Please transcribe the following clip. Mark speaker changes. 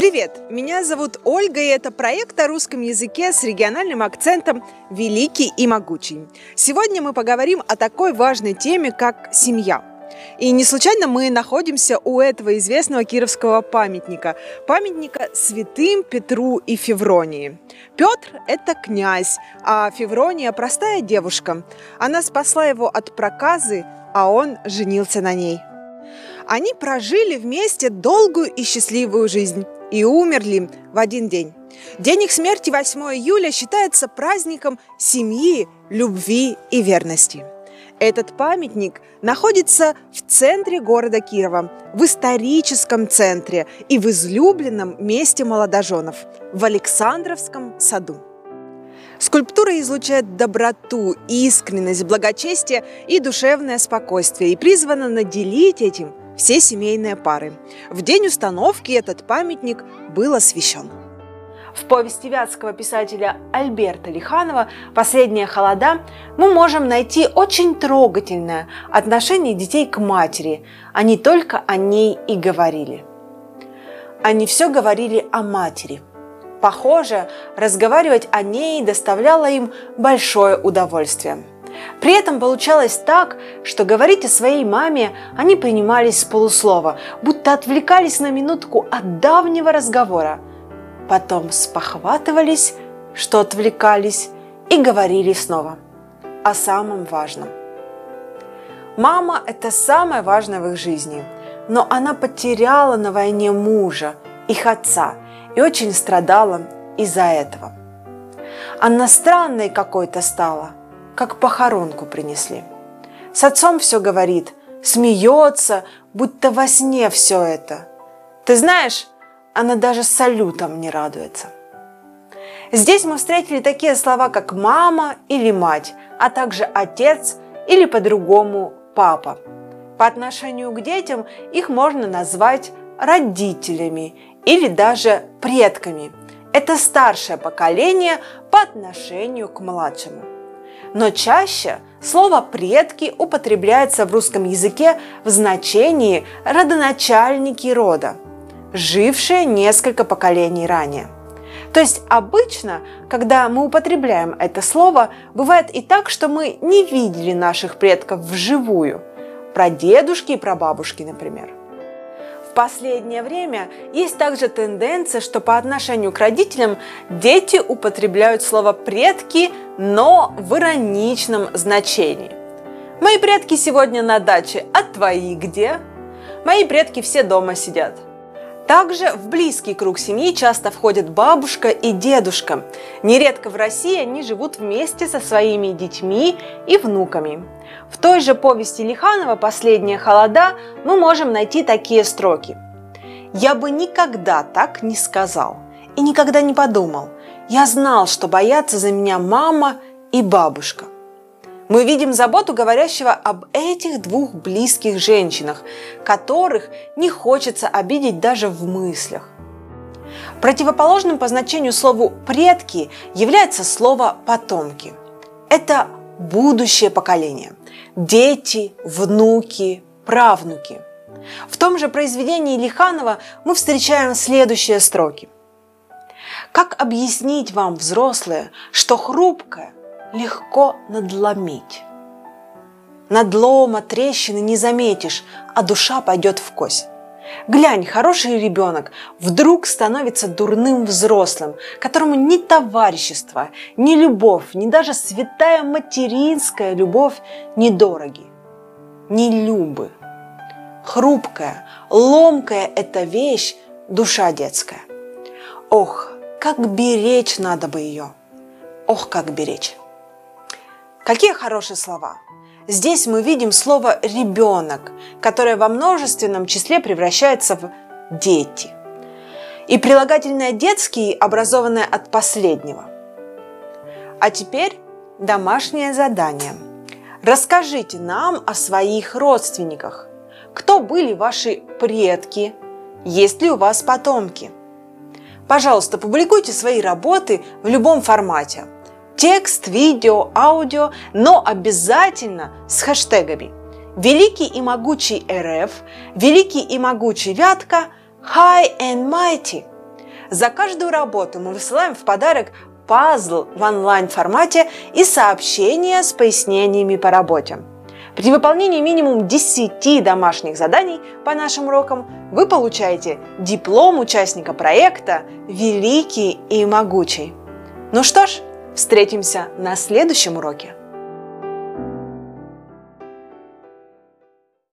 Speaker 1: Привет! Меня зовут Ольга, и это проект о русском языке с региональным акцентом «Великий и могучий». Сегодня мы поговорим о такой важной теме, как семья. И не случайно мы находимся у этого известного кировского памятника, памятника святым Петру и Февронии. Петр – это князь, а Феврония – простая девушка. Она спасла его от проказы, а он женился на ней. Они прожили вместе долгую и счастливую жизнь и умерли в один день. День их смерти 8 июля считается праздником семьи, любви и верности. Этот памятник находится в центре города Кирова, в историческом центре и в излюбленном месте молодоженов – в Александровском саду. Скульптура излучает доброту, искренность, благочестие и душевное спокойствие и призвана наделить этим все семейные пары. В день установки этот памятник был освящен. В повести вятского писателя Альберта Лиханова «Последняя холода» мы можем найти очень трогательное отношение детей к матери. Они только о ней и говорили. Они все говорили о матери. Похоже, разговаривать о ней доставляло им большое удовольствие. При этом получалось так, что говорить о своей маме они принимались с полуслова, будто отвлекались на минутку от давнего разговора. Потом спохватывались, что отвлекались, и говорили снова о самом важном. Мама – это самое важное в их жизни, но она потеряла на войне мужа, их отца, и очень страдала из-за этого. Она странной какой-то стала – как похоронку принесли. С отцом все говорит, смеется, будто во сне все это. Ты знаешь, она даже салютом не радуется. Здесь мы встретили такие слова, как мама или мать, а также отец или по-другому папа. По отношению к детям их можно назвать родителями или даже предками. Это старшее поколение по отношению к младшему но чаще слово «предки» употребляется в русском языке в значении «родоначальники рода», жившие несколько поколений ранее. То есть обычно, когда мы употребляем это слово, бывает и так, что мы не видели наших предков вживую, про дедушки и про бабушки, например. Последнее время есть также тенденция, что по отношению к родителям дети употребляют слово «предки», но в ироничном значении. Мои предки сегодня на даче, а твои где? Мои предки все дома сидят – также в близкий круг семьи часто входят бабушка и дедушка. Нередко в России они живут вместе со своими детьми и внуками. В той же повести Лиханова «Последняя холода» мы можем найти такие строки. «Я бы никогда так не сказал и никогда не подумал. Я знал, что боятся за меня мама и бабушка». Мы видим заботу говорящего об этих двух близких женщинах, которых не хочется обидеть даже в мыслях. Противоположным по значению слову «предки» является слово «потомки». Это будущее поколение. Дети, внуки, правнуки. В том же произведении Лиханова мы встречаем следующие строки. Как объяснить вам, взрослые, что хрупкое, легко надломить. Надлома, трещины не заметишь, а душа пойдет в кость. Глянь, хороший ребенок вдруг становится дурным взрослым, которому ни товарищество, ни любовь, ни даже святая материнская любовь не дороги, не любы. Хрупкая, ломкая эта вещь – душа детская. Ох, как беречь надо бы ее! Ох, как беречь! Какие хорошие слова! Здесь мы видим слово «ребенок», которое во множественном числе превращается в «дети». И прилагательное «детский», образованное от последнего. А теперь домашнее задание. Расскажите нам о своих родственниках. Кто были ваши предки? Есть ли у вас потомки? Пожалуйста, публикуйте свои работы в любом формате – текст, видео, аудио, но обязательно с хэштегами «Великий и могучий РФ», «Великий и могучий Вятка», «High and Mighty». За каждую работу мы высылаем в подарок пазл в онлайн-формате и сообщения с пояснениями по работе. При выполнении минимум 10 домашних заданий по нашим урокам вы получаете диплом участника проекта «Великий и могучий». Ну что ж, встретимся на следующем уроке.